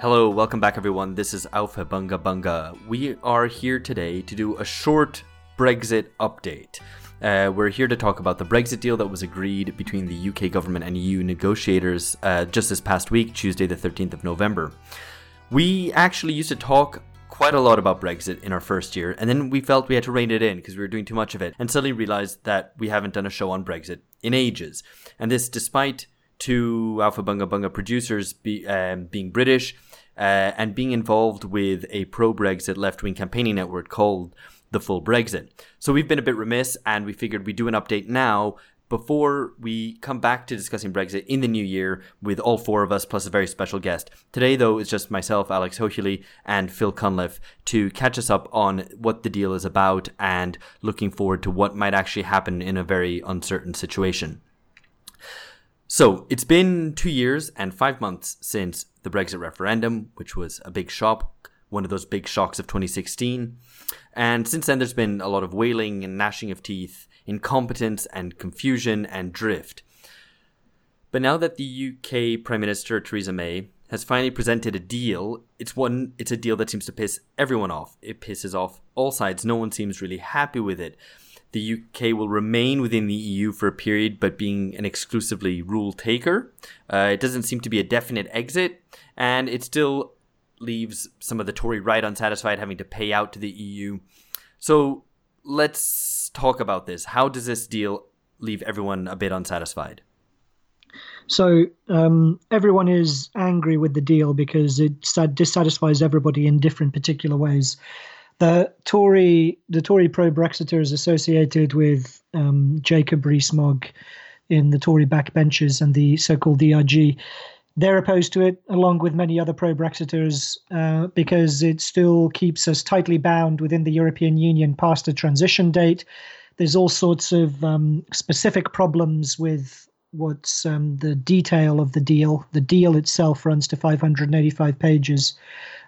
Hello, welcome back everyone. This is Aufhebunga Bunga. We are here today to do a short Brexit update. Uh, we're here to talk about the Brexit deal that was agreed between the UK government and EU negotiators uh, just this past week, Tuesday, the 13th of November. We actually used to talk quite a lot about Brexit in our first year, and then we felt we had to rein it in because we were doing too much of it, and suddenly realized that we haven't done a show on Brexit in ages. And this despite two Aufhebunga Bunga producers be, um, being British uh, and being involved with a pro Brexit left wing campaigning network called The Full Brexit. So we've been a bit remiss and we figured we'd do an update now before we come back to discussing Brexit in the new year with all four of us plus a very special guest. Today, though, it's just myself, Alex Hochuli, and Phil Cunliffe to catch us up on what the deal is about and looking forward to what might actually happen in a very uncertain situation. So it's been two years and five months since the Brexit referendum, which was a big shock, one of those big shocks of 2016. And since then, there's been a lot of wailing and gnashing of teeth, incompetence and confusion and drift. But now that the UK Prime Minister Theresa May has finally presented a deal, it's one it's a deal that seems to piss everyone off. It pisses off all sides. No one seems really happy with it the UK will remain within the EU for a period, but being an exclusively rule taker. Uh, it doesn't seem to be a definite exit, and it still leaves some of the Tory right unsatisfied, having to pay out to the EU. So let's talk about this. How does this deal leave everyone a bit unsatisfied? So um, everyone is angry with the deal because it dissatisfies everybody in different particular ways the Tory the Tory pro Brexiters associated with um, Jacob Rees-Mogg in the Tory backbenches and the so-called ERG, they're opposed to it, along with many other pro Brexiters, uh, because it still keeps us tightly bound within the European Union past the transition date. There's all sorts of um, specific problems with what's um, the detail of the deal. The deal itself runs to 585 pages.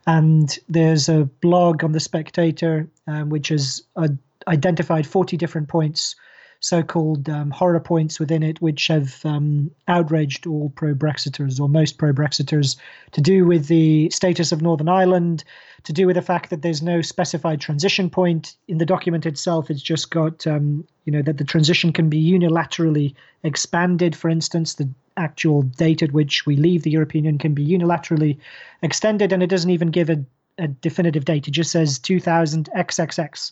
And there's a blog on The Spectator um, which has uh, identified 40 different points, so called um, horror points within it, which have um, outraged all pro Brexiters or most pro Brexiters to do with the status of Northern Ireland, to do with the fact that there's no specified transition point in the document itself. It's just got, um, you know, that the transition can be unilaterally expanded. For instance, the actual date at which we leave the European Union can be unilaterally extended, and it doesn't even give a, a definitive date. It just says 2000 XXX.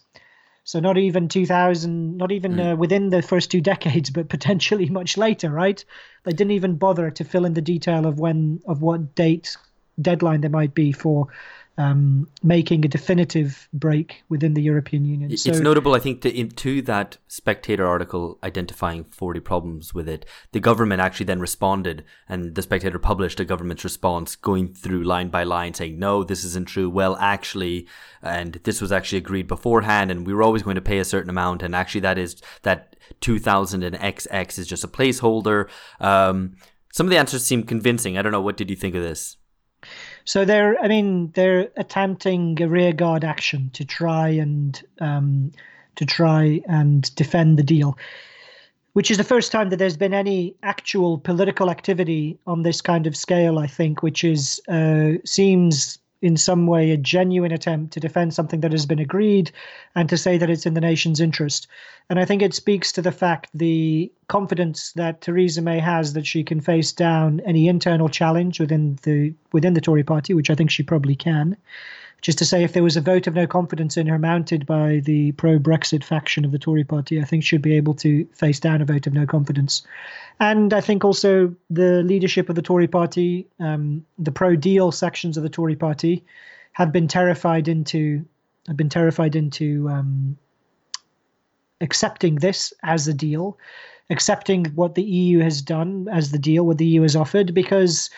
So not even 2000, not even mm. uh, within the first two decades, but potentially much later, right? They didn't even bother to fill in the detail of when, of what date deadline there might be for um, making a definitive break within the European Union. It's so, notable, I think, to, to that Spectator article identifying 40 problems with it. The government actually then responded, and the Spectator published a government's response going through line by line saying, no, this isn't true. Well, actually, and this was actually agreed beforehand, and we were always going to pay a certain amount, and actually, that is that 2000 and XX is just a placeholder. Um, some of the answers seem convincing. I don't know. What did you think of this? So they're, I mean, they're attempting a rearguard action to try and um, to try and defend the deal, which is the first time that there's been any actual political activity on this kind of scale. I think, which is uh, seems in some way a genuine attempt to defend something that has been agreed and to say that it's in the nation's interest. And I think it speaks to the fact the confidence that Theresa May has that she can face down any internal challenge within the within the Tory party, which I think she probably can. Just to say, if there was a vote of no confidence in her mounted by the pro Brexit faction of the Tory party, I think she'd be able to face down a vote of no confidence. And I think also the leadership of the Tory party, um, the pro deal sections of the Tory party, have been terrified into have been terrified into um, accepting this as a deal, accepting what the EU has done as the deal, what the EU has offered, because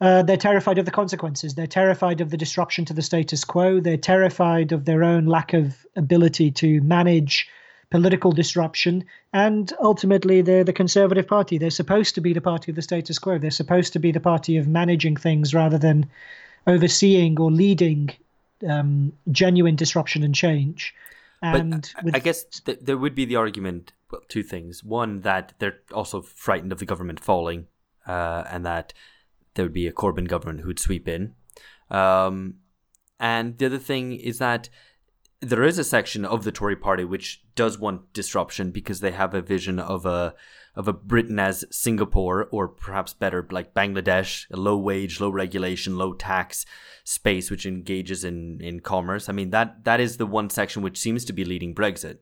uh, they're terrified of the consequences. They're terrified of the disruption to the status quo. They're terrified of their own lack of ability to manage political disruption. And ultimately, they're the Conservative Party. They're supposed to be the party of the status quo. They're supposed to be the party of managing things rather than overseeing or leading um, genuine disruption and change. And but with... I guess th- there would be the argument, well, two things. One, that they're also frightened of the government falling, uh, and that there would be a Corbyn government who'd sweep in. Um, and the other thing is that there is a section of the Tory party which does want disruption because they have a vision of a of a Britain as Singapore or perhaps better like Bangladesh, a low wage, low regulation, low tax space which engages in in commerce. I mean that that is the one section which seems to be leading Brexit.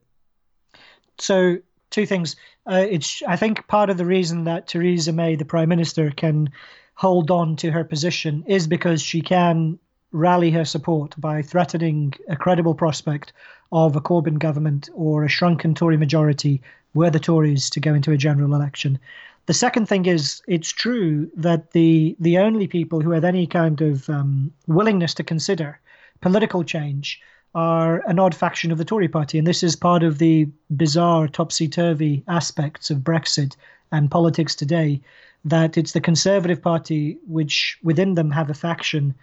So two things. Uh, it's I think part of the reason that Theresa May, the Prime Minister, can hold on to her position is because she can rally her support by threatening a credible prospect of a Corbyn government or a shrunken Tory majority were the Tories to go into a general election. The second thing is, it's true that the the only people who have any kind of um, willingness to consider political change are an odd faction of the Tory party, and this is part of the bizarre topsy turvy aspects of Brexit and politics today. That it's the Conservative Party which within them have a faction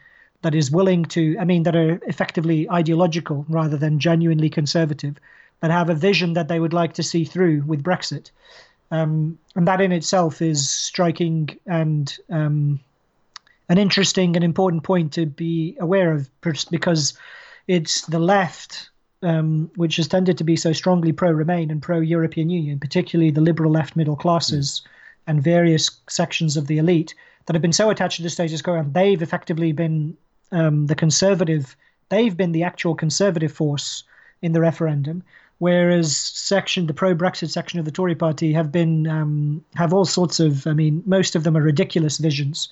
that is willing to, I mean, that are effectively ideological rather than genuinely conservative, that have a vision that they would like to see through with Brexit. Um, and that in itself is striking and um, an interesting and important point to be aware of because it's the left um, which has tended to be so strongly pro Remain and pro European Union, particularly the liberal left middle classes mm. And various sections of the elite that have been so attached to the status quo, and they've effectively been um, the conservative, they've been the actual conservative force in the referendum, whereas section the pro-Brexit section of the Tory party have been um, have all sorts of, I mean, most of them are ridiculous visions,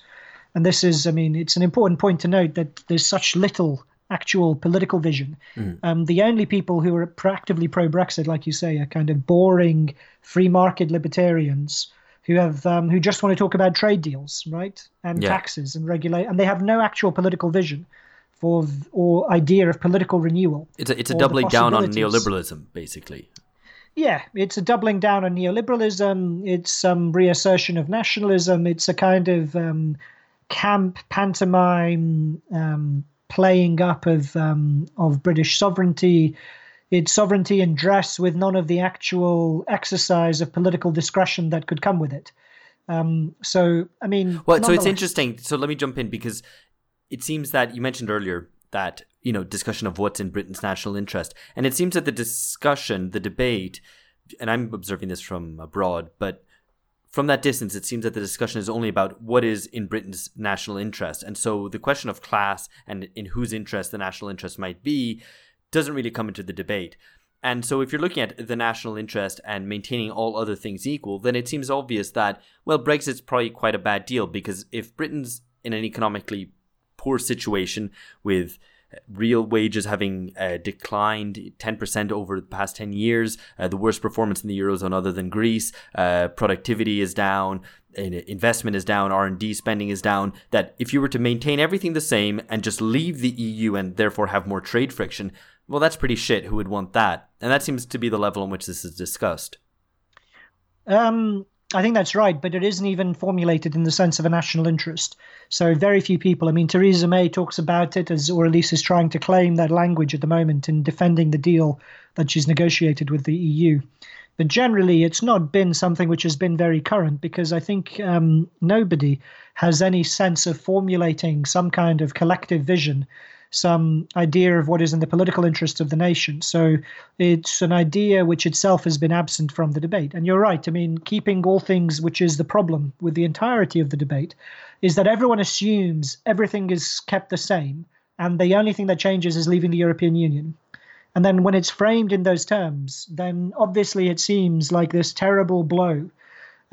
and this is, I mean, it's an important point to note that there's such little actual political vision. Mm. Um, the only people who are proactively pro-Brexit, like you say, are kind of boring free market libertarians who have um, who just want to talk about trade deals, right, and yeah. taxes and regulate, and they have no actual political vision for or idea of political renewal. It's a, it's a doubling down on neoliberalism, basically. Yeah, it's a doubling down on neoliberalism. It's some reassertion of nationalism. It's a kind of um, camp pantomime um, playing up of um, of British sovereignty its sovereignty and dress with none of the actual exercise of political discretion that could come with it. Um, so, I mean, well, so it's interesting. So let me jump in because it seems that you mentioned earlier that you know discussion of what's in Britain's national interest, and it seems that the discussion, the debate, and I'm observing this from abroad, but from that distance, it seems that the discussion is only about what is in Britain's national interest. And so the question of class and in whose interest the national interest might be doesn't really come into the debate. And so, if you're looking at the national interest and maintaining all other things equal, then it seems obvious that, well, Brexit's probably quite a bad deal because if Britain's in an economically poor situation with real wages having uh, declined 10% over the past 10 years, uh, the worst performance in the Eurozone other than Greece, uh, productivity is down, investment is down, R&D spending is down, that if you were to maintain everything the same and just leave the EU and therefore have more trade friction, well, that's pretty shit. Who would want that? And that seems to be the level on which this is discussed. Um, I think that's right, but it isn't even formulated in the sense of a national interest. So very few people. I mean, Theresa May talks about it as, or at least is trying to claim that language at the moment in defending the deal that she's negotiated with the EU. But generally, it's not been something which has been very current because I think um, nobody has any sense of formulating some kind of collective vision some idea of what is in the political interest of the nation. So it's an idea which itself has been absent from the debate. And you're right. I mean, keeping all things, which is the problem with the entirety of the debate, is that everyone assumes everything is kept the same. And the only thing that changes is leaving the European Union. And then when it's framed in those terms, then obviously it seems like this terrible blow,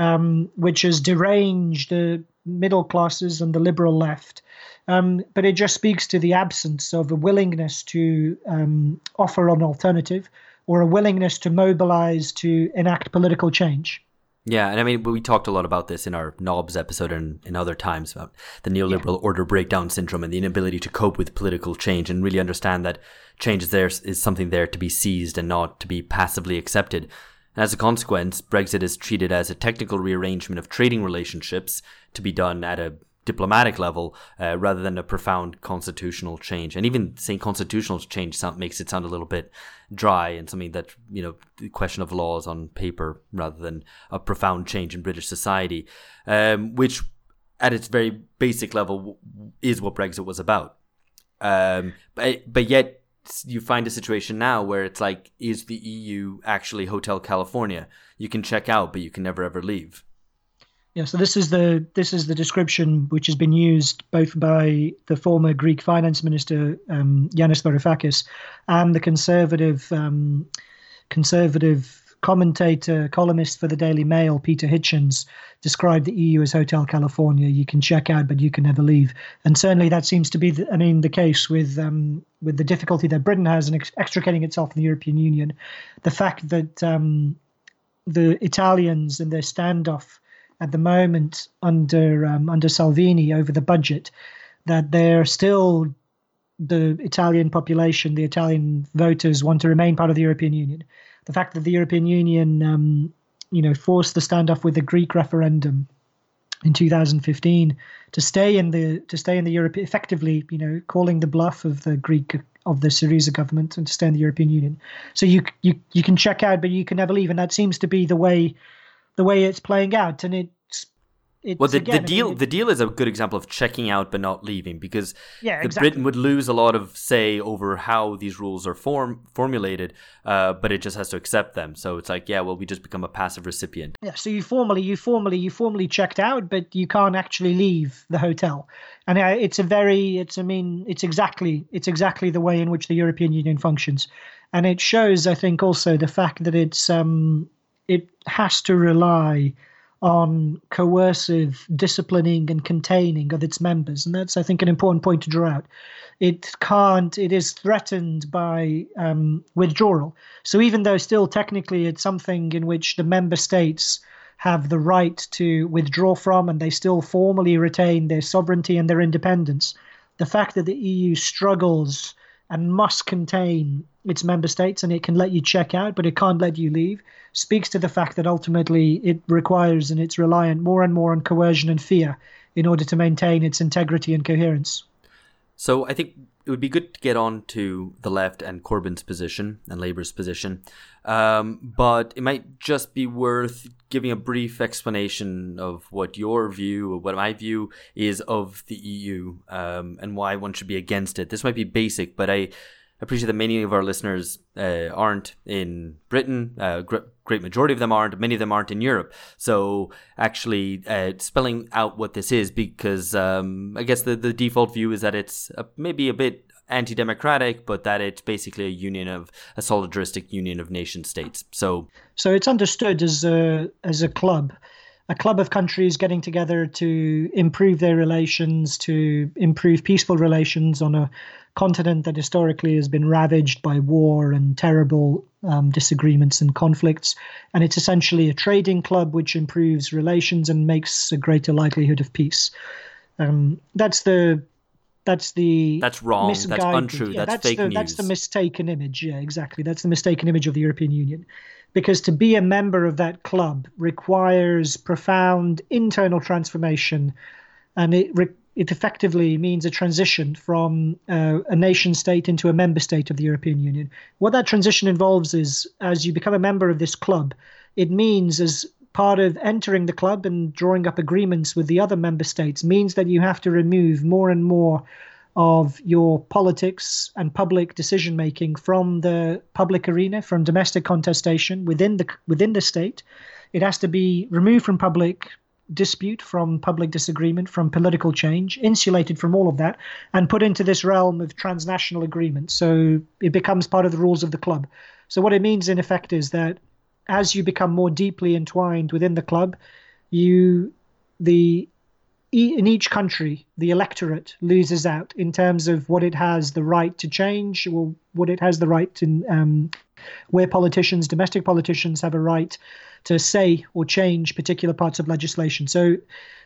um, which has deranged the middle classes and the liberal left um, but it just speaks to the absence of a willingness to um, offer an alternative or a willingness to mobilize to enact political change. Yeah, and I mean, we talked a lot about this in our NOBS episode and in other times about the neoliberal yeah. order breakdown syndrome and the inability to cope with political change and really understand that change is there is something there to be seized and not to be passively accepted. As a consequence, Brexit is treated as a technical rearrangement of trading relationships to be done at a diplomatic level uh, rather than a profound constitutional change. And even saying constitutional change sound, makes it sound a little bit dry and something that, you know, the question of laws on paper rather than a profound change in British society, um, which at its very basic level is what Brexit was about. Um, but but yet you find a situation now where it's like, is the EU actually Hotel California? You can check out, but you can never ever leave. Yeah, so this is the this is the description which has been used both by the former Greek finance minister um, Yanis Varoufakis and the conservative um, conservative commentator, columnist for the Daily Mail, Peter Hitchens, described the EU as Hotel California. You can check out, but you can never leave. And certainly that seems to be, the, I mean, the case with um, with the difficulty that Britain has in ex- extricating itself from the European Union. The fact that um, the Italians and their standoff at the moment under um, under Salvini over the budget, that they're still the Italian population, the Italian voters want to remain part of the European Union the fact that the European Union, um, you know, forced the standoff with the Greek referendum in 2015 to stay in the to stay in the Europe effectively, you know, calling the bluff of the Greek of the Syriza government and to stay in the European Union. So you you you can check out, but you can never leave, and that seems to be the way the way it's playing out, and it it's, well, the, again, the deal I mean, the deal is a good example of checking out but not leaving because yeah, exactly. Britain would lose a lot of say over how these rules are form formulated, uh, but it just has to accept them. So it's like, yeah, well, we just become a passive recipient. Yeah. So you formally, you formally, you formally checked out, but you can't actually leave the hotel, and uh, it's a very, it's, I mean, it's exactly, it's exactly the way in which the European Union functions, and it shows, I think, also the fact that it's, um, it has to rely on coercive disciplining and containing of its members. And that's, I think, an important point to draw out. It can't, it is threatened by um, withdrawal. So even though still technically it's something in which the member states have the right to withdraw from and they still formally retain their sovereignty and their independence, the fact that the EU struggles and must contain its member states and it can let you check out, but it can't let you leave, speaks to the fact that ultimately it requires and it's reliant more and more on coercion and fear in order to maintain its integrity and coherence. So I think it would be good to get on to the left and Corbyn's position and Labour's position, um, but it might just be worth giving a brief explanation of what your view, or what my view is of the EU, um, and why one should be against it. This might be basic, but I appreciate that many of our listeners uh, aren't in Britain. Uh, gr- great majority of them aren't. Many of them aren't in Europe. So actually, uh, spelling out what this is, because um, I guess the, the default view is that it's a, maybe a bit anti-democratic, but that it's basically a union of a solidaristic union of nation states. So, so it's understood as a as a club a club of countries getting together to improve their relations, to improve peaceful relations on a continent that historically has been ravaged by war and terrible um, disagreements and conflicts. And it's essentially a trading club which improves relations and makes a greater likelihood of peace. Um, that's the that's the that's wrong. That's untrue. Yeah, that's, that's, fake the, news. That's the mistaken image. Yeah, exactly. That's the mistaken image of the European Union, because to be a member of that club requires profound internal transformation, and it re- it effectively means a transition from uh, a nation state into a member state of the European Union. What that transition involves is, as you become a member of this club, it means as part of entering the club and drawing up agreements with the other member states means that you have to remove more and more of your politics and public decision making from the public arena, from domestic contestation within the within the state. It has to be removed from public dispute, from public disagreement, from political change, insulated from all of that, and put into this realm of transnational agreement. So it becomes part of the rules of the club. So what it means in effect is that as you become more deeply entwined within the club, you the in each country, the electorate loses out in terms of what it has the right to change, or what it has the right to, um, where politicians, domestic politicians, have a right to say or change particular parts of legislation. So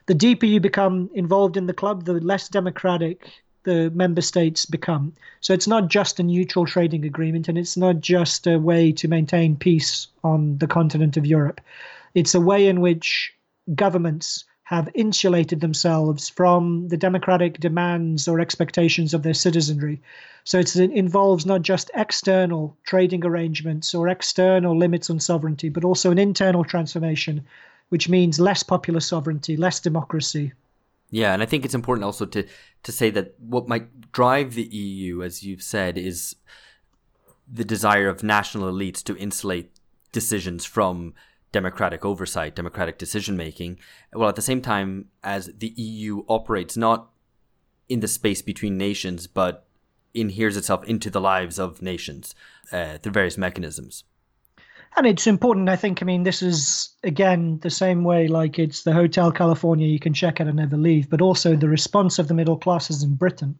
the deeper you become involved in the club, the less democratic the member states become. So it's not just a neutral trading agreement and it's not just a way to maintain peace on the continent of Europe. It's a way in which governments have insulated themselves from the democratic demands or expectations of their citizenry. So it involves not just external trading arrangements or external limits on sovereignty, but also an internal transformation, which means less popular sovereignty, less democracy, Yeah, and I think it's important also to to say that what might drive the EU, as you've said, is the desire of national elites to insulate decisions from democratic oversight, democratic decision making, while at the same time as the EU operates not in the space between nations, but inheres itself into the lives of nations uh, through various mechanisms. And it's important, I think. I mean, this is again the same way, like it's the Hotel California, you can check out and never leave, but also the response of the middle classes in Britain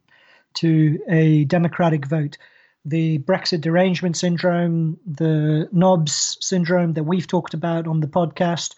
to a democratic vote. The Brexit derangement syndrome, the NOBS syndrome that we've talked about on the podcast,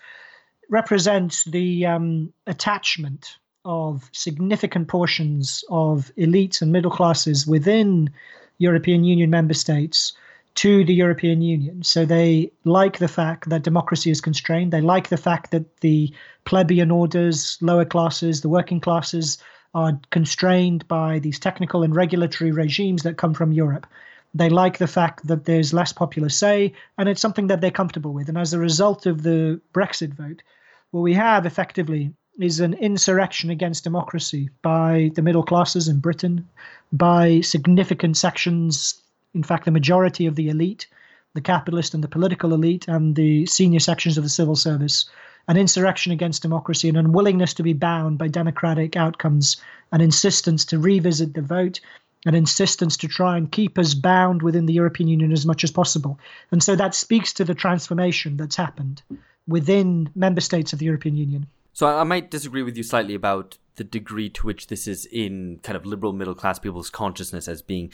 represents the um, attachment of significant portions of elites and middle classes within European Union member states to the European Union. So they like the fact that democracy is constrained. They like the fact that the plebeian orders, lower classes, the working classes are constrained by these technical and regulatory regimes that come from Europe. They like the fact that there's less popular say, and it's something that they're comfortable with. And as a result of the Brexit vote, what we have effectively is an insurrection against democracy by the middle classes in Britain, by significant sections in fact, the majority of the elite, the capitalist and the political elite, and the senior sections of the civil service, an insurrection against democracy, an unwillingness to be bound by democratic outcomes, an insistence to revisit the vote, an insistence to try and keep us bound within the European Union as much as possible. And so that speaks to the transformation that's happened within member states of the European Union. So I might disagree with you slightly about the degree to which this is in kind of liberal middle class people's consciousness as being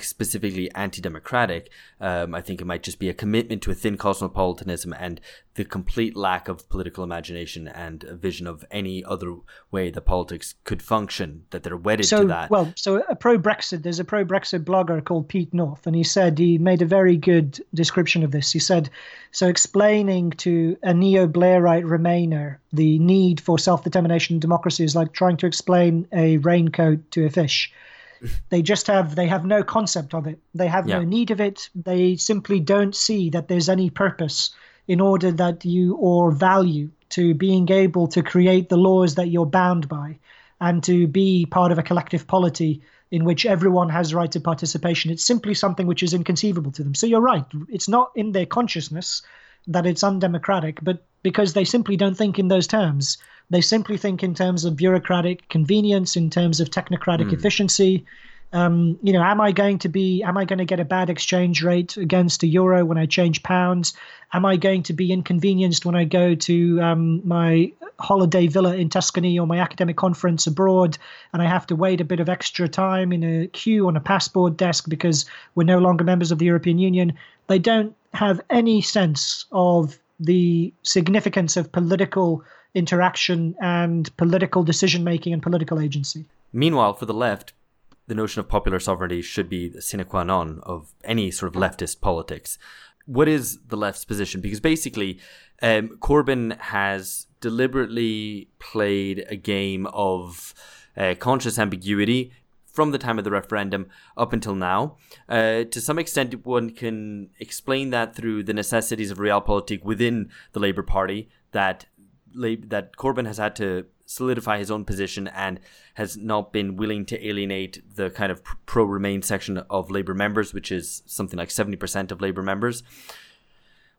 specifically anti-democratic. Um, I think it might just be a commitment to a thin cosmopolitanism and the complete lack of political imagination and a vision of any other way that politics could function. That they're wedded so, to that. Well, so a pro-Brexit. There's a pro-Brexit blogger called Pete North, and he said he made a very good description of this. He said, so explaining to a neo-Blairite Remainer the need for self-determination and democracy is like trying to explain a raincoat to a fish they just have they have no concept of it. They have yeah. no need of it. They simply don't see that there's any purpose in order that you or value to being able to create the laws that you're bound by and to be part of a collective polity in which everyone has right to participation. It's simply something which is inconceivable to them. So you're right. It's not in their consciousness that it's undemocratic but because they simply don't think in those terms they simply think in terms of bureaucratic convenience, in terms of technocratic mm. efficiency. Um, you know, am I going to be, am I going to get a bad exchange rate against a euro when I change pounds? Am I going to be inconvenienced when I go to um, my holiday villa in Tuscany or my academic conference abroad and I have to wait a bit of extra time in a queue on a passport desk because we're no longer members of the European Union? They don't have any sense of the significance of political interaction and political decision making and political agency. Meanwhile, for the left, the notion of popular sovereignty should be the sine qua non of any sort of leftist politics. What is the left's position? Because basically, um, Corbyn has deliberately played a game of uh, conscious ambiguity from the time of the referendum up until now. Uh, to some extent, one can explain that through the necessities of realpolitik within the Labour Party, that that Corbyn has had to solidify his own position and has not been willing to alienate the kind of pro Remain section of Labour members, which is something like 70% of Labour members,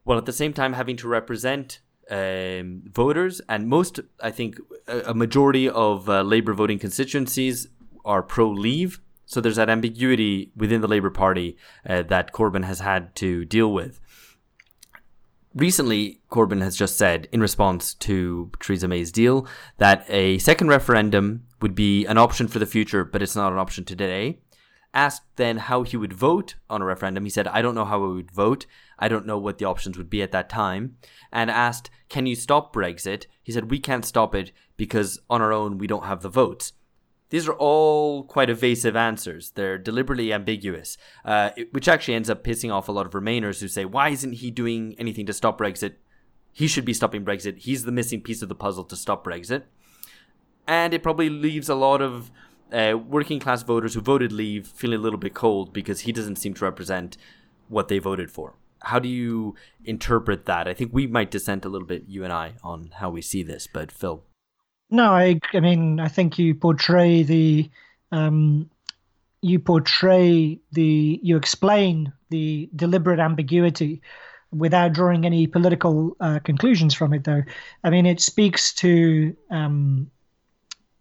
while at the same time having to represent um, voters. And most, I think, a, majority of uh, Labour voting constituencies are pro Leave. So there's that ambiguity within the Labour Party uh, that Corbyn has had to deal with recently, Corbyn has just said, in response to Theresa May's deal, that a second referendum would be an option for the future, but it's not an option today. Asked then how he would vote on a referendum, he said, I don't know how I would vote. I don't know what the options would be at that time. And asked, Can you stop Brexit? He said, We can't stop it because on our own we don't have the votes. These are all quite evasive answers. They're deliberately ambiguous, uh, which actually ends up pissing off a lot of Remainers who say, why isn't he doing anything to stop Brexit? He should be stopping Brexit. He's the missing piece of the puzzle to stop Brexit. And it probably leaves a lot of uh, working class voters who voted leave feeling a little bit cold because he doesn't seem to represent what they voted for. How do you interpret that? I think we might dissent a little bit, you and I, on how we see this, but Phil. No, I, I mean, I think you portray the, um, you portray the, you explain the deliberate ambiguity without drawing any political uh, conclusions from it, though. I mean, it speaks to um,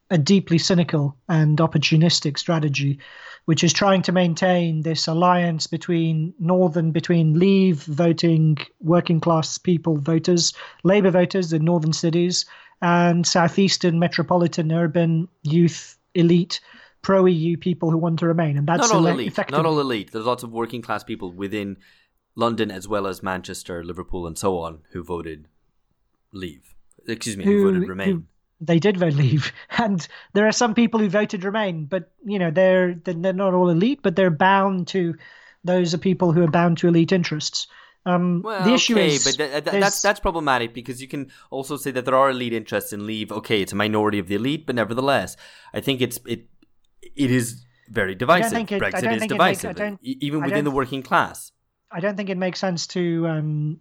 a deeply cynical and opportunistic strategy, which is trying to maintain this alliance between northern, between Leave voting working class people voters, Labour voters in northern cities, and southeastern metropolitan urban youth elite pro EU people who want to remain, and that's not all elite. Not all elite. There's lots of working class people within London as well as Manchester, Liverpool, and so on who voted leave. Excuse me, who, who voted remain. Who, they did vote leave, and there are some people who voted remain, but you know they're they're not all elite, but they're bound to those are people who are bound to elite interests. Um, well, the issue okay, is, but th- th- that's that's problematic because you can also say that there are elite interests in leave. Okay, it's a minority of the elite, but nevertheless, I think it's it it is very divisive. It, Brexit is divisive, makes, even within the working class. I don't think it makes sense to um,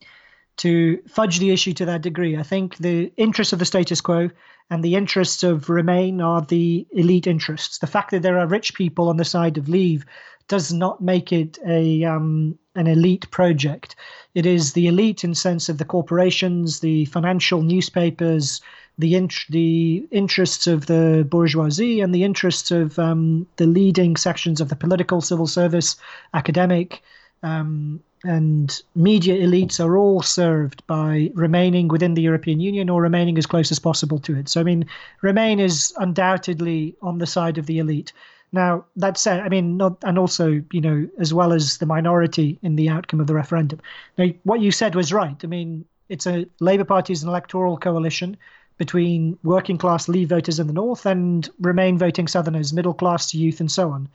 to fudge the issue to that degree. I think the interests of the status quo and the interests of Remain are the elite interests. The fact that there are rich people on the side of Leave does not make it a um, an elite project. It is the elite in sense of the corporations, the financial newspapers, the int- the interests of the bourgeoisie, and the interests of um, the leading sections of the political, civil service, academic, um, and media elites are all served by remaining within the European Union or remaining as close as possible to it. So, I mean, Remain is undoubtedly on the side of the elite. Now, that said, I mean, not, and also, you know, as well as the minority in the outcome of the referendum. Now, what you said was right. I mean, it's a Labour Party is an electoral coalition between working class Leave voters in the north and Remain voting Southerners, middle class youth, and so on.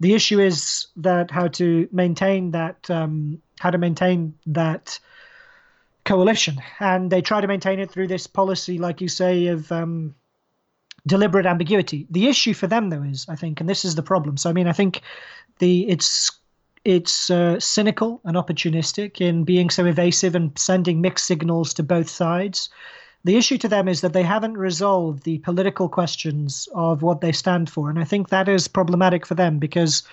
The issue is that how to maintain that um, how to maintain that coalition, and they try to maintain it through this policy, like you say, of um, deliberate ambiguity. The issue for them, though, is I think, and this is the problem. So I mean, I think the it's it's uh, cynical and opportunistic in being so evasive and sending mixed signals to both sides. The issue to them is that they haven't resolved the political questions of what they stand for. And I think that is problematic for them because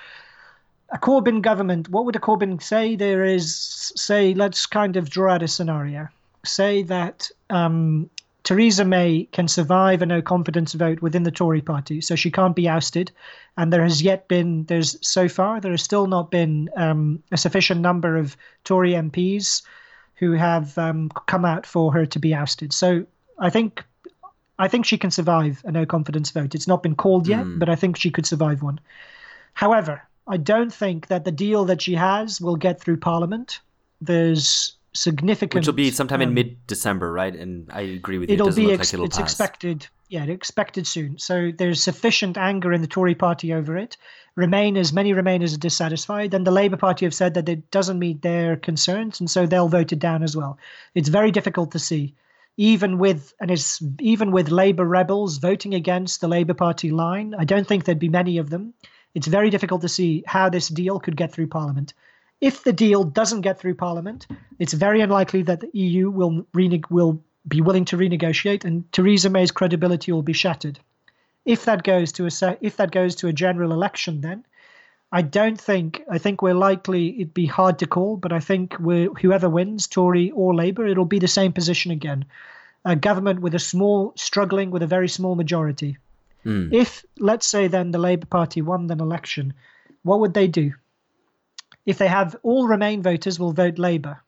a Corbyn government, what would a Corbyn say? There is, say, let's kind of draw out a scenario. Say that um, Theresa May can survive a no confidence vote within the Tory party, so she can't be ousted. And there has yet been, there's so far, there has still not been um, a sufficient number of Tory MPs who have um, come out for her to be ousted. So I think I think she can survive a no confidence vote. It's not been called yet, mm. but I think she could survive one. However, I don't think that the deal that she has will get through Parliament. There's significant, which will be sometime um, in mid December, right? And I agree with you. It'll it be ex- like it'll it's pass. expected, yeah, expected soon. So there's sufficient anger in the Tory Party over it. Remainers, many Remainers are dissatisfied, and the Labour Party have said that it doesn't meet their concerns, and so they'll vote it down as well. It's very difficult to see, even with and it's even with Labour rebels voting against the Labour Party line. I don't think there'd be many of them. It's very difficult to see how this deal could get through Parliament. If the deal doesn't get through Parliament, it's very unlikely that the EU will will be willing to renegotiate, and Theresa May's credibility will be shattered. If that goes to a if that goes to a general election, then I don't think I think we're likely it'd be hard to call, but I think we're, whoever wins, Tory or Labour, it'll be the same position again. A government with a small, struggling with a very small majority. Mm. If let's say then the Labour Party won an election, what would they do? If they have all Remain voters will vote Labour.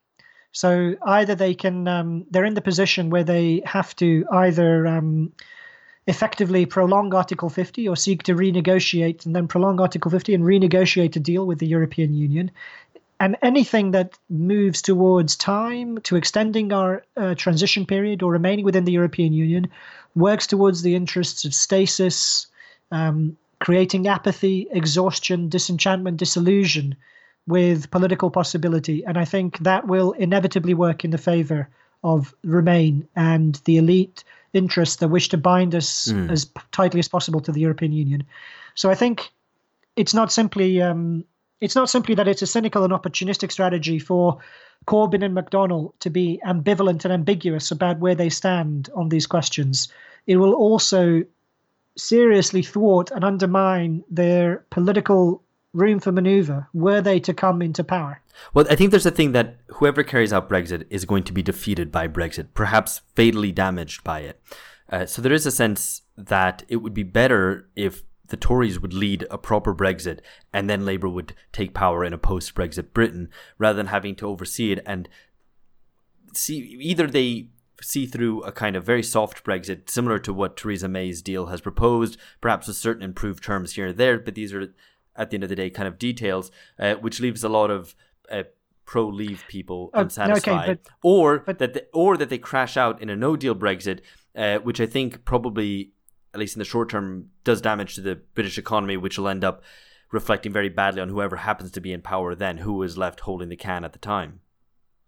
So either they can, um, they're in the position where they have to either um, effectively prolong Article 50 or seek to renegotiate and then prolong Article 50 and renegotiate a deal with the European Union. And anything that moves towards time, to extending our uh, transition period or remaining within the European Union, works towards the interests of stasis, um, creating apathy, exhaustion, disenchantment, disillusion with political possibility. And I think that will inevitably work in the favor of Remain and the elite interests that wish to bind us mm. as tightly as possible to the European Union. So I think it's not simply um, it's not simply that it's a cynical and opportunistic strategy for Corbyn and McDonnell to be ambivalent and ambiguous about where they stand on these questions. it will also seriously thwart and undermine their political room for maneuver were they to come into power. Well, I think there's a thing that whoever carries out Brexit is going to be defeated by Brexit, perhaps fatally damaged by it. Uh, so there is a sense that it would be better if the Tories would lead a proper Brexit and then Labour would take power in a post Brexit Britain rather than having to oversee it and see either they see through a kind of very soft Brexit, similar to what Theresa May's deal has proposed, perhaps with certain improved terms here and there, but these are at the end of the day kind of details, uh, which leaves a lot of uh, pro leave people oh, unsatisfied, okay, but, or but, that they, or that they crash out in a no deal Brexit, uh, which I think probably at least in the short term does damage to the British economy, which will end up reflecting very badly on whoever happens to be in power then, who is left holding the can at the time.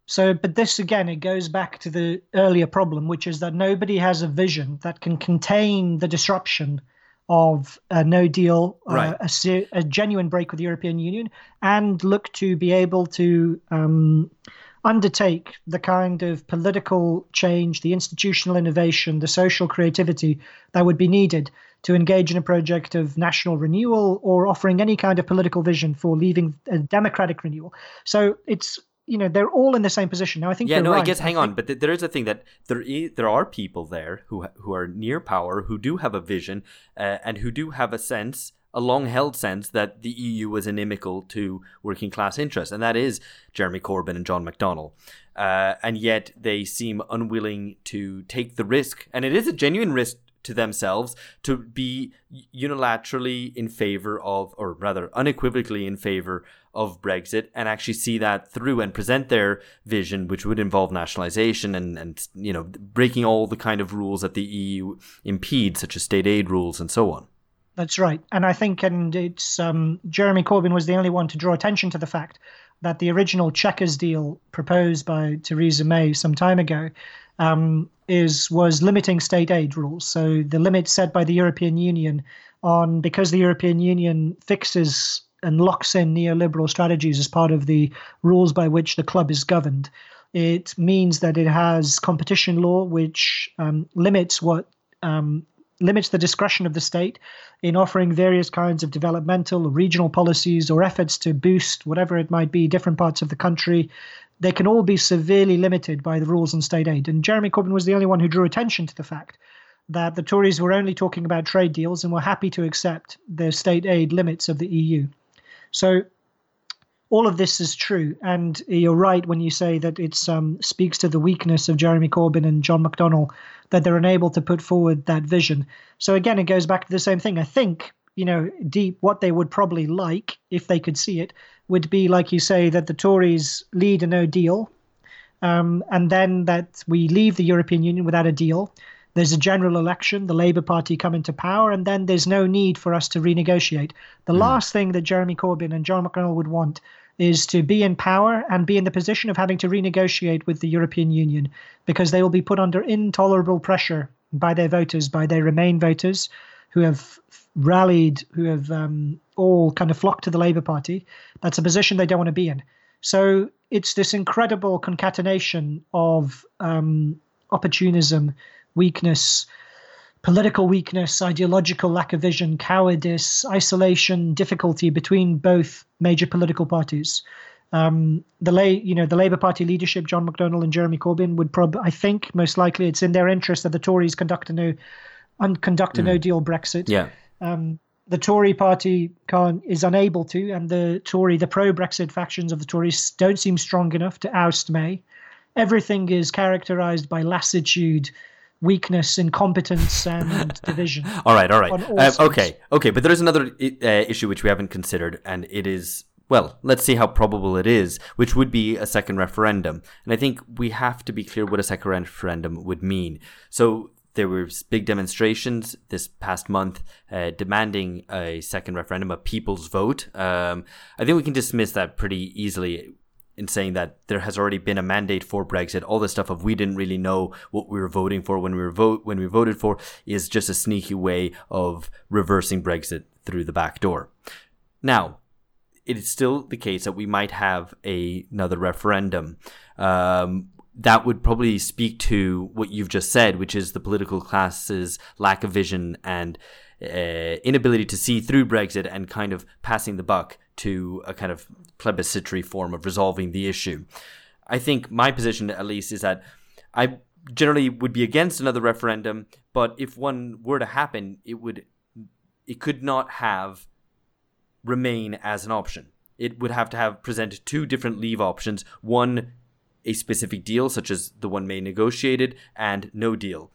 So, but this again, it goes back to the earlier problem, which is that nobody has a vision that can contain the disruption of a no deal, uh, right. uh, a, a, genuine break with the European Union, and look to be able to um, undertake the kind of political change, the institutional innovation, the social creativity that would be needed to engage in a project of national renewal or offering any kind of political vision for leaving a democratic renewal. So it's you know they're all in the same position now. I think yeah, no, right. I guess hang I on, but th- there is a thing that there is, there are people there who who are near power who do have a vision uh, and who do have a sense a long held sense that the EU was inimical to working class interests, and that is Jeremy Corbyn and John McDonnell. Uh, and yet they seem unwilling to take the risk, and it is a genuine risk to themselves to be unilaterally in favor of, or rather unequivocally in favor of Brexit and actually see that through and present their vision, which would involve nationalisation and, and you know breaking all the kind of rules that the EU impedes, such as state aid rules and so on. That's right, and I think, and it's um, Jeremy Corbyn was the only one to draw attention to the fact that the original Chequers deal proposed by Theresa May some time ago um, is was limiting state aid rules. So the limit set by the European Union on because the European Union fixes and locks in neoliberal strategies as part of the rules by which the club is governed. It means that it has competition law, which um, limits what um, limits the discretion of the state in offering various kinds of developmental or regional policies or efforts to boost whatever it might be different parts of the country. They can all be severely limited by the rules on state aid. And Jeremy Corbyn was the only one who drew attention to the fact that the Tories were only talking about trade deals and were happy to accept the state aid limits of the EU. So all of this is true, and you're right when you say that it um, speaks to the weakness of Jeremy Corbyn and John McDonnell that they're unable to put forward that vision. So again, it goes back to the same thing. I think you know deep what they would probably like if they could see it would be like you say that the Tories lead a no deal, um, and then that we leave the European Union without a deal there's a general election, the Labour Party come into power, and then there's no need for us to renegotiate. The mm. last thing that Jeremy Corbyn and John McDonnell would want is to be in power and be in the position of having to renegotiate with the European Union because they will be put under intolerable pressure by their voters, by their Remain voters who have rallied, who have um, all kind of flocked to the Labour Party. That's a position they don't want to be in. So it's this incredible concatenation of um, opportunism weakness, political weakness, ideological lack of vision, cowardice, isolation, difficulty between both major political parties. Um, the La- you know the Labour Party leadership, John McDonnell and Jeremy Corbyn, would prob I think most likely it's in their interest that the Tories conduct a no un- conduct a mm. no deal Brexit. Yeah. Um, the Tory party can is unable to, and the Tory, the pro-Brexit factions of the Tories don't seem strong enough to oust May. Everything is characterised by lassitude, weakness, incompetence, and division. all right, all right. All uh, okay, okay. But there is another uh, issue which we haven't considered, and it is well, let's see how probable it is, which would be a second referendum. And I think we have to be clear what a second referendum would mean. So there were big demonstrations this past month uh, demanding a second referendum, a people's vote. Um, I think we can dismiss that pretty easily in saying that there has already been a mandate for Brexit. All this stuff of we didn't really know what we were voting for when we were vote when we voted for is just a sneaky way of reversing Brexit through the back door. Now, it is still the case that we might have a, another referendum. Um, that would probably speak to what you've just said, which is the political class's lack of vision and uh, inability to see through Brexit and kind of passing the buck to a kind of plebiscitary form of resolving the issue. I think my position, at least, is that I generally would be against another referendum, but if one were to happen, it would it could not have remain as an option. It would have to have presented two different leave options: one a specific deal, such as the one May negotiated, and no deal.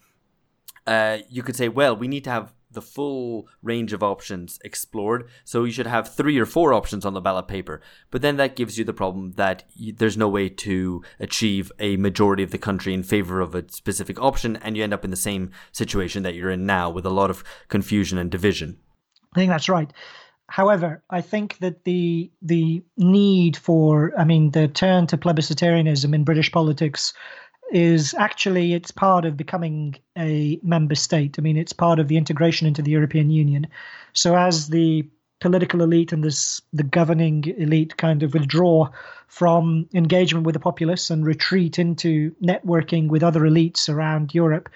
Uh, you could say, well, we need to have the full range of options explored. So you should have three or four options on the ballot paper. But then that gives you the problem that there's no way to achieve a majority of the country in favor of a specific option, and you end up in the same situation that you're in now with a lot of confusion and division. I think that's right. However, I think that the the need for, I mean, the turn to plebiscitarianism in British politics is actually it's part of becoming a member state. I mean, it's part of the integration into the European Union. So as the political elite and this the governing elite kind of withdraw from engagement with the populace and retreat into networking with other elites around Europe,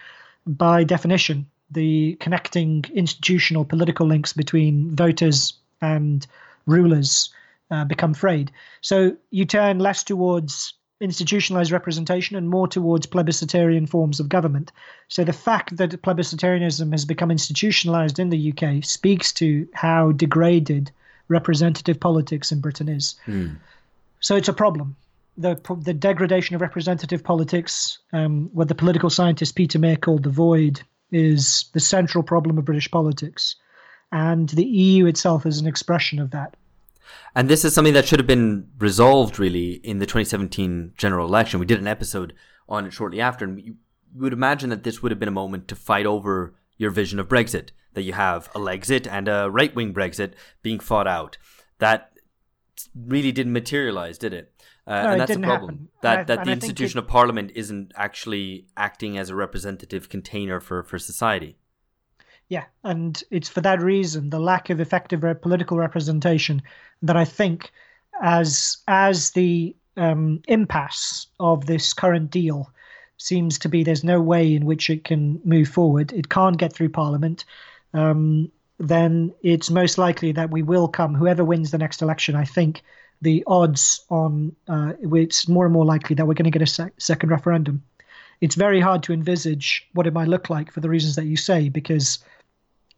by definition, the connecting institutional political links between voters and rulers uh, become frayed. So you turn less towards institutionalized representation and more towards plebiscitarian forms of government. So the fact that plebiscitarianism has become institutionalized in the UK speaks to how degraded representative politics in Britain is. Mm. So it's a problem. The, the degradation of representative politics, um, what the political scientist Peter Mair called the void, is the central problem of British politics. And the EU itself is an expression of that. And this is something that should have been resolved really in the 2017 general election. We did an episode on it shortly after, and you would imagine that this would have been a moment to fight over your vision of Brexit, that you have a Lexit and a right wing Brexit being fought out. That really didn't materialize, did it? Uh, no, and that's the problem. Happen. That that the institution it, of parliament isn't actually acting as a representative container for, for society. Yeah, and it's for that reason, the lack of effective political representation, that I think, as as the um, impasse of this current deal seems to be, there's no way in which it can move forward. It can't get through Parliament. Um, then it's most likely that we will come. Whoever wins the next election, I think the odds on uh, it's more and more likely that we're going to get a sec- second referendum. It's very hard to envisage what it might look like for the reasons that you say, because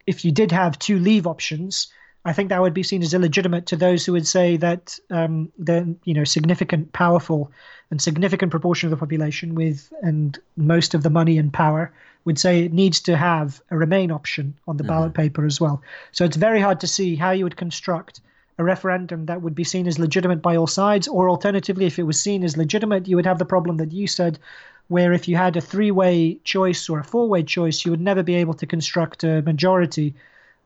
if you did have two leave options, I think that would be seen as illegitimate to those who would say that um, the you know significant, powerful, and significant proportion of the population with and most of the money and power would say it needs to have a remain option on the mm-hmm. ballot paper as well. So it's very hard to see how you would construct a referendum that would be seen as legitimate by all sides, or alternatively, if it was seen as legitimate, you would have the problem that you said where if you had a three way choice or a four way choice, you would never be able to construct a majority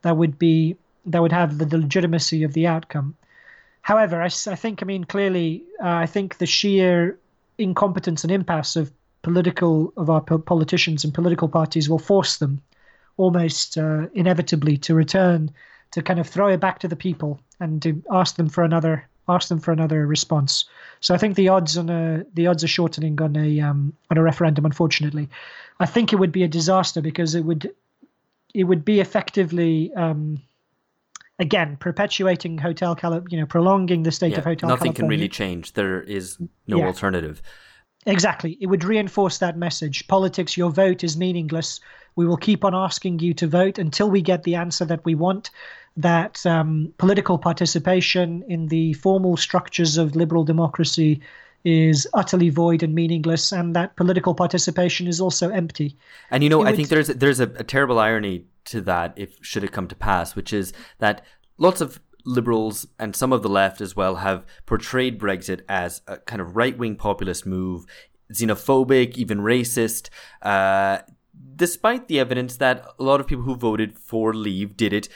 that would be that would have the, the legitimacy of the outcome. However, I, I think, I mean, clearly, uh, I think the sheer incompetence and impasse of political of our politicians and political parties will force them almost uh, inevitably to return to kind of throw it back to the people and to ask them for another ask them for another response. So I think the odds on a the odds are shortening on a um, on a referendum. Unfortunately, I think it would be a disaster because it would it would be effectively. Um, again, perpetuating Hotel Cali- you know, prolonging the state yeah, of Hotel nothing California. can really change. There is no yeah. alternative. Exactly. It would reinforce that message. Politics, your vote is meaningless. We will keep on asking you to vote until we get the answer that we want that um, political participation in the formal structures of liberal democracy is utterly void and meaningless, and that political participation is also empty. And you know, it I would... think there's there's a, a terrible irony to that, if should it come to pass, which is that lots of liberals and some of the left as well have portrayed Brexit as a kind of right wing populist move, xenophobic, even racist. Uh, despite the evidence that a lot of people who voted for Leave did it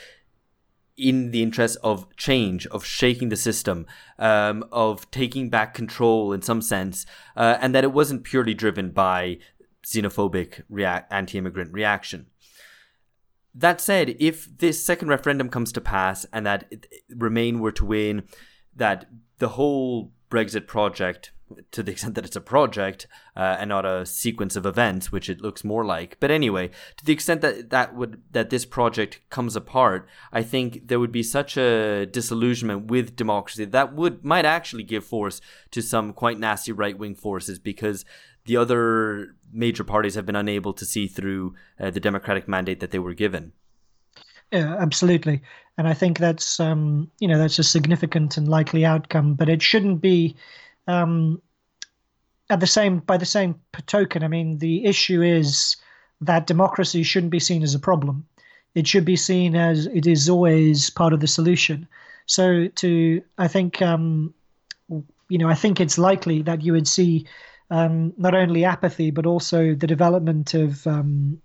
in the interest of change, of shaking the system, um, of taking back control in some sense, uh, and that it wasn't purely driven by xenophobic rea- anti-immigrant reaction. That said, if this second referendum comes to pass and that Remain were to win, that the whole Brexit project to the extent that it's a project uh, and not a sequence of events, which it looks more like. But anyway, to the extent that that would that this project comes apart, I think there would be such a disillusionment with democracy that would might actually give force to some quite nasty right wing forces because the other major parties have been unable to see through uh, the democratic mandate that they were given. Yeah, absolutely, and I think that's um, you know that's a significant and likely outcome, but it shouldn't be. Um, at the same by the same token, I mean the issue is that democracy shouldn't be seen as a problem. It should be seen as it is always part of the solution. So to I think um, you know I think it's likely that you would see um, not only apathy but also the development of um,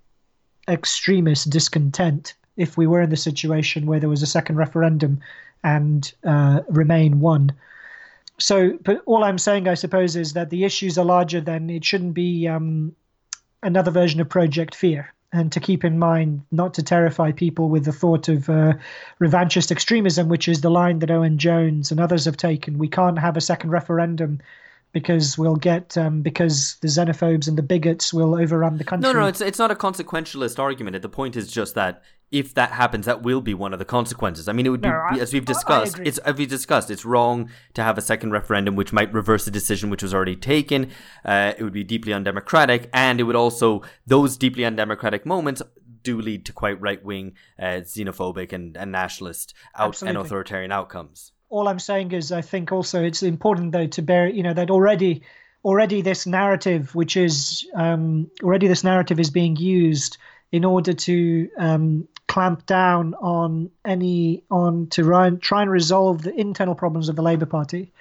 extremist discontent if we were in the situation where there was a second referendum and uh, Remain won. So, but all I'm saying, I suppose, is that the issues are larger than it shouldn't be um, another version of Project Fear. And to keep in mind, not to terrify people with the thought of uh, revanchist extremism, which is the line that Owen Jones and others have taken. We can't have a second referendum because we'll get um, because the xenophobes and the bigots will overrun the country. No, no, it's it's not a consequentialist argument. The point is just that if that happens, that will be one of the consequences. I mean, it would be no, I, as we've discussed. It's as we discussed. It's wrong to have a second referendum, which might reverse a decision which was already taken. Uh, it would be deeply undemocratic, and it would also those deeply undemocratic moments do lead to quite right wing, uh, xenophobic, and, and nationalist out and authoritarian outcomes all I'm saying is I think also it's important though to bear you know that already already this narrative which is um, already this narrative is being used in order to um, clamp down on any on to try and resolve the internal problems of the Labour Party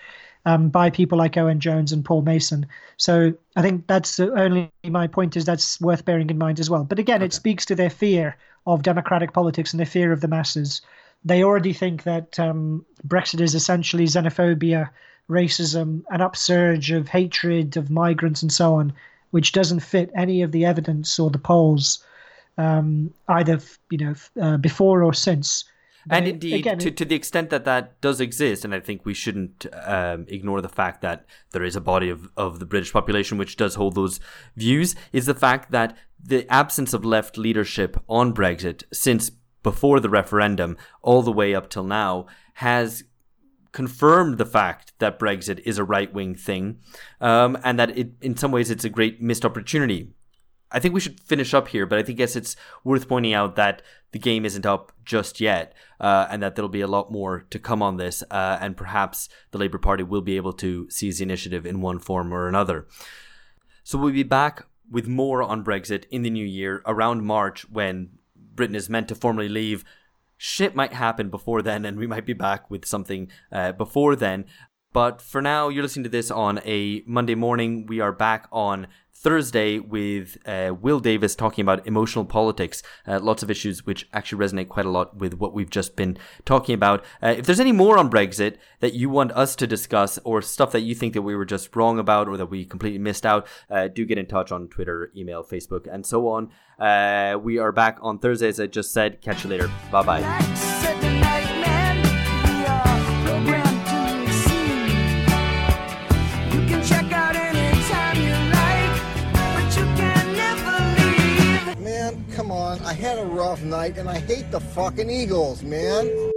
um, by people like Owen Jones and Paul Mason. So I think that's the only my point is that's worth bearing in mind as well. But again, okay. it speaks to their fear of democratic politics and their fear of the masses they already think that um, Brexit is essentially xenophobia, racism, an upsurge of hatred of migrants and so on, which doesn't fit any of the evidence or the polls, um, either you know uh, before or since. But and indeed, again, to, to the extent that that does exist, and I think we shouldn't um, ignore the fact that there is a body of, of the British population which does hold those views, is the fact that the absence of left leadership on Brexit since before the referendum all the way up till now has confirmed the fact that Brexit is a right wing thing um, and that it, in some ways it's a great missed opportunity. I think we should finish up here, but I think guess it's worth pointing out that the game isn't up just yet, uh, and that there'll be a lot more to come on this, uh, and perhaps the Labour Party will be able to seize the initiative in one form or another. So we'll be back with more on Brexit in the new year around March when Britain is meant to formally leave, shit might happen before then, and we might be back with something uh, before then. But for now, you're listening to this on a Monday morning. We are back on Thursday with uh, Will Davies talking about emotional politics. Uh, lots of issues which actually resonate quite a lot with what we've just been talking about. Uh, if there's any more on Brexit that you want us to discuss or stuff that you think that we were just wrong about or that we completely missed out, uh, do get in touch on Twitter, email, Facebook, and so on. Uh, we are back on Thursday, as I just said. Catch you later. Bye bye. Had a rough night and I hate the fucking Eagles, man.